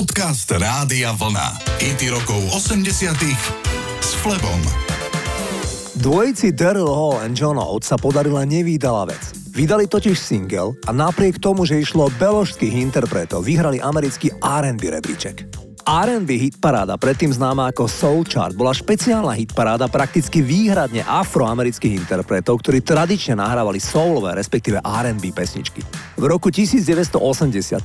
Podcast Rádia Vlna. IT rokov 80 s Flebom. Dvojici Daryl Hall a John Oates sa podarila nevýdala vec. Vydali totiž single a napriek tomu, že išlo beložských interpretov, vyhrali americký R&B rebríček. R&B hitparáda, predtým známa ako Soul Chart, bola špeciálna hitparáda prakticky výhradne afroamerických interpretov, ktorí tradične nahrávali soulové, respektíve R&B pesničky. V roku 1980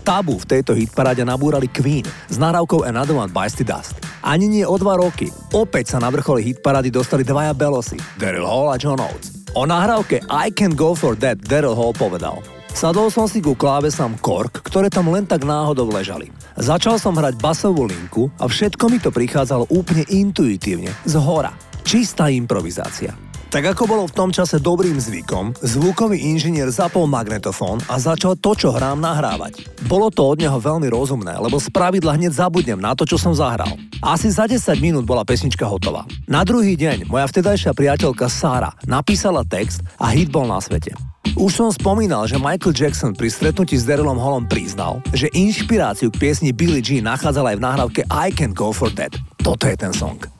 tabu v tejto hitparáde nabúrali Queen s nahrávkou Another One Bites the Dust. Ani nie o dva roky. Opäť sa na vrchole hitparády dostali dvaja belosy, Daryl Hall a John Oates. O nahrávke I Can Go For That Daryl Hall povedal – Sadol som si ku klávesám kork, ktoré tam len tak náhodou ležali. Začal som hrať basovú linku a všetko mi to prichádzalo úplne intuitívne, z hora. Čistá improvizácia. Tak ako bolo v tom čase dobrým zvykom, zvukový inžinier zapol magnetofón a začal to, čo hrám, nahrávať. Bolo to od neho veľmi rozumné, lebo z pravidla hneď zabudnem na to, čo som zahral. Asi za 10 minút bola pesnička hotová. Na druhý deň moja vtedajšia priateľka Sara napísala text a hit bol na svete. Už som spomínal, že Michael Jackson pri stretnutí s Darylom Hallom priznal, že inšpiráciu k piesni Billie Jean nachádzal aj v nahrávke I Can Go For That. Toto je ten song.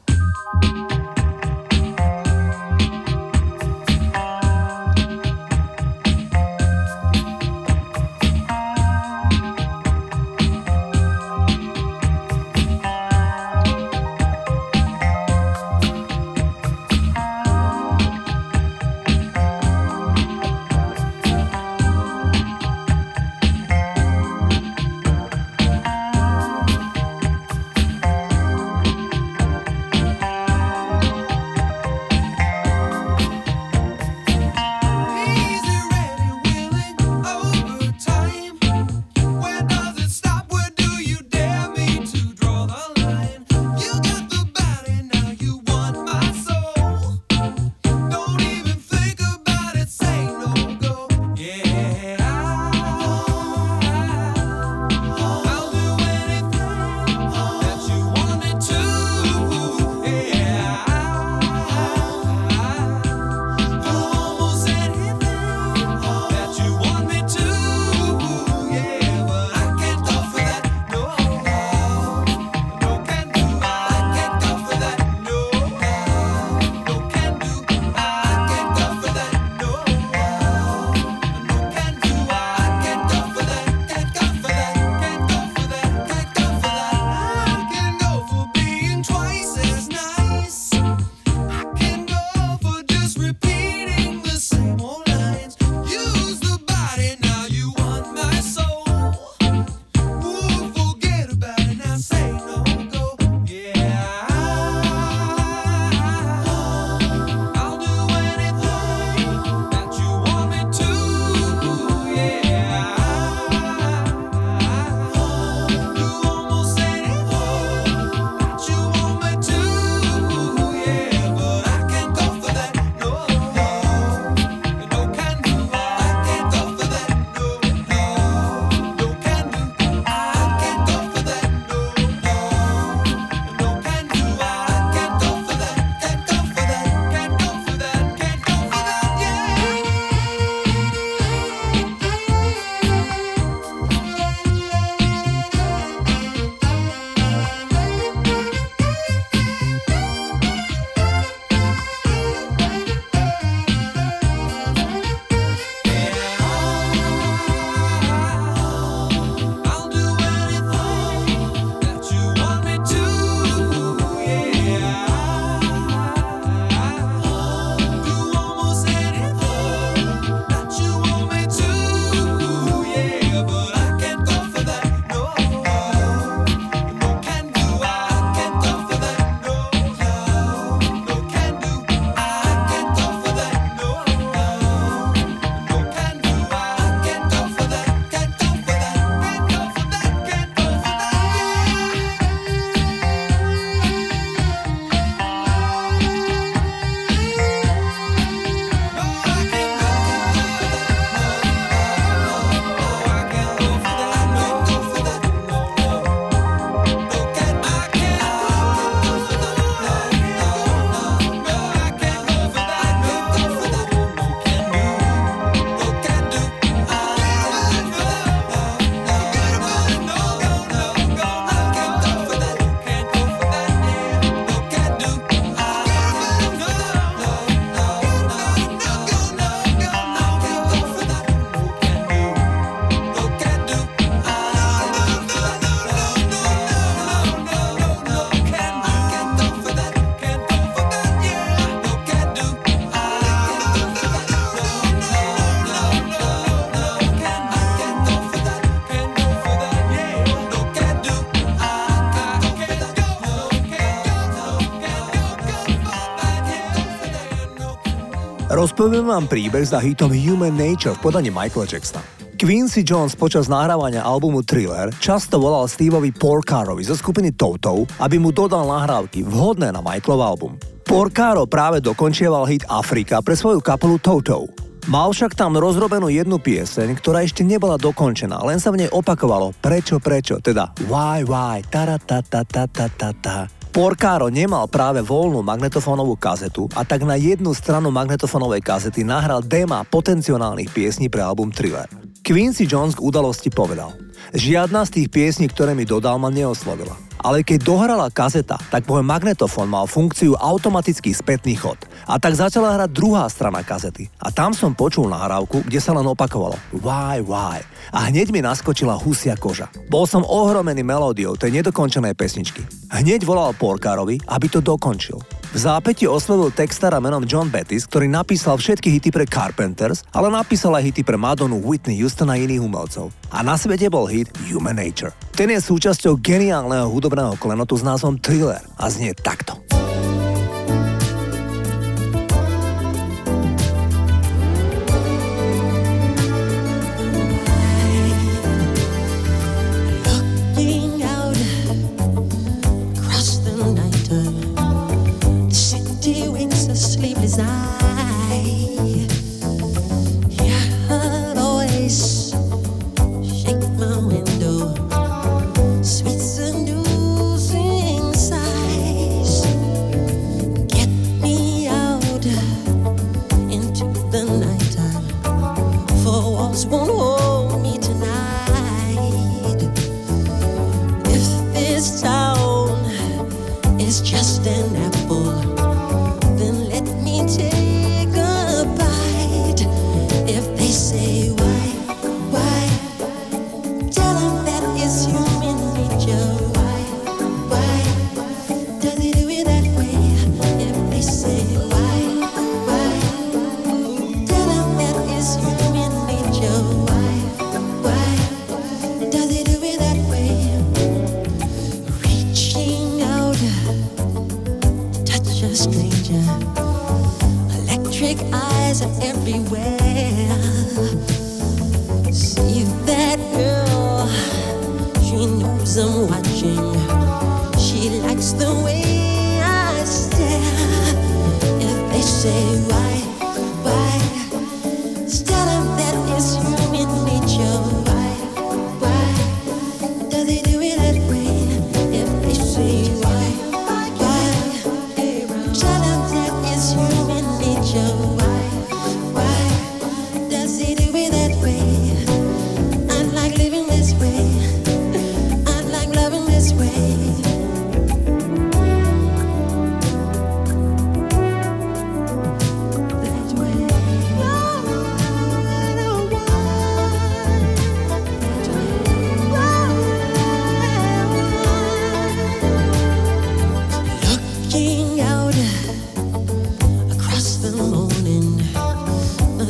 Rozpoviem vám príbeh za hitom Human Nature v podaní Michaela Jacksona. Quincy Jones počas nahrávania albumu Thriller často volal Steveovi Porcarovi zo skupiny Toto, aby mu dodal nahrávky vhodné na Michaelov album. Porcaro práve dokončieval hit Afrika pre svoju kapelu Toto. Mal však tam rozrobenú jednu pieseň, ktorá ešte nebola dokončená, len sa v nej opakovalo prečo, prečo, teda why, why, ta ta ta ta ta ta. Porcaro nemal práve voľnú magnetofónovú kazetu a tak na jednu stranu magnetofónovej kazety nahral déma potenciálnych piesní pre album Thriller. Quincy Jones k udalosti povedal Žiadna z tých piesní, ktoré mi dodal, ma neoslovila ale keď dohrala kazeta, tak môj magnetofón mal funkciu automatický spätný chod. A tak začala hrať druhá strana kazety. A tam som počul nahrávku, kde sa len opakovalo Why, why? A hneď mi naskočila husia koža. Bol som ohromený melódiou tej nedokončenej pesničky. Hneď volal Porkárovi, aby to dokončil. V zápäti oslovil textára menom John Bettis, ktorý napísal všetky hity pre Carpenters, ale napísal aj hity pre Madonu, Whitney Houston a iných umelcov. A na svete bol hit Human Nature. Ten je súčasťou geniálneho hudobného klenotu s názvom Thriller a znie takto.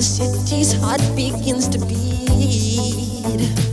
city's heart begins to beat.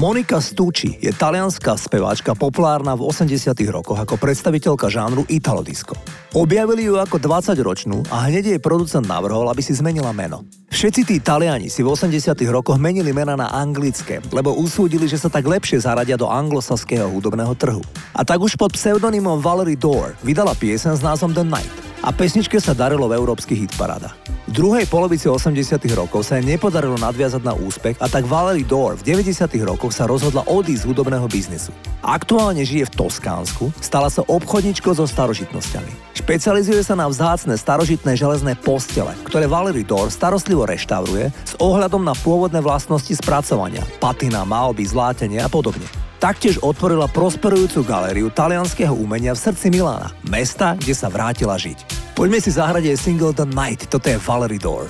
Monika Stucci je talianská speváčka populárna v 80 rokoch ako predstaviteľka žánru Italo Disco. Objavili ju ako 20-ročnú a hneď jej producent navrhol, aby si zmenila meno. Všetci tí Taliani si v 80 rokoch menili mena na anglické, lebo usúdili, že sa tak lepšie zaradia do anglosaského hudobného trhu. A tak už pod pseudonymom Valerie Dore vydala piesen s názvom The Night a pesničke sa darilo v európskych hitparádach. V druhej polovici 80 rokov sa jej nepodarilo nadviazať na úspech a tak Valerie Dore v 90 rokoch sa rozhodla odísť z hudobného biznesu. Aktuálne žije v Toskánsku, stala sa obchodničkou so starožitnosťami. Špecializuje sa na vzácne starožitné železné postele, ktoré Valerie Dore starostlivo reštauruje s ohľadom na pôvodné vlastnosti spracovania, patina, malby, zlátenie a podobne. Taktiež otvorila prosperujúcu galériu talianského umenia v srdci Milána, mesta, kde sa vrátila žiť. Poďme si zahrať jej single The Night, toto je Valerie Door.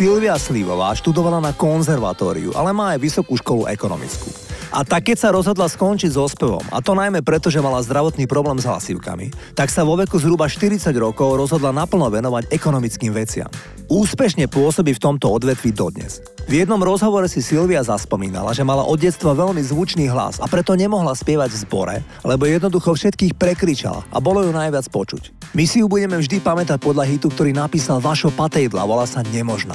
Silvia Slivová študovala na konzervatóriu, ale má aj vysokú školu ekonomickú. A tak keď sa rozhodla skončiť so spevom, a to najmä preto, že mala zdravotný problém s hlasivkami, tak sa vo veku zhruba 40 rokov rozhodla naplno venovať ekonomickým veciam. Úspešne pôsobí v tomto odvetvi dodnes. V jednom rozhovore si Silvia zaspomínala, že mala od detstva veľmi zvučný hlas a preto nemohla spievať v zbore, lebo jednoducho všetkých prekričala a bolo ju najviac počuť. My si ju budeme vždy pamätať podľa hitu, ktorý napísal Vašo Patejdla, volá sa Nemožná.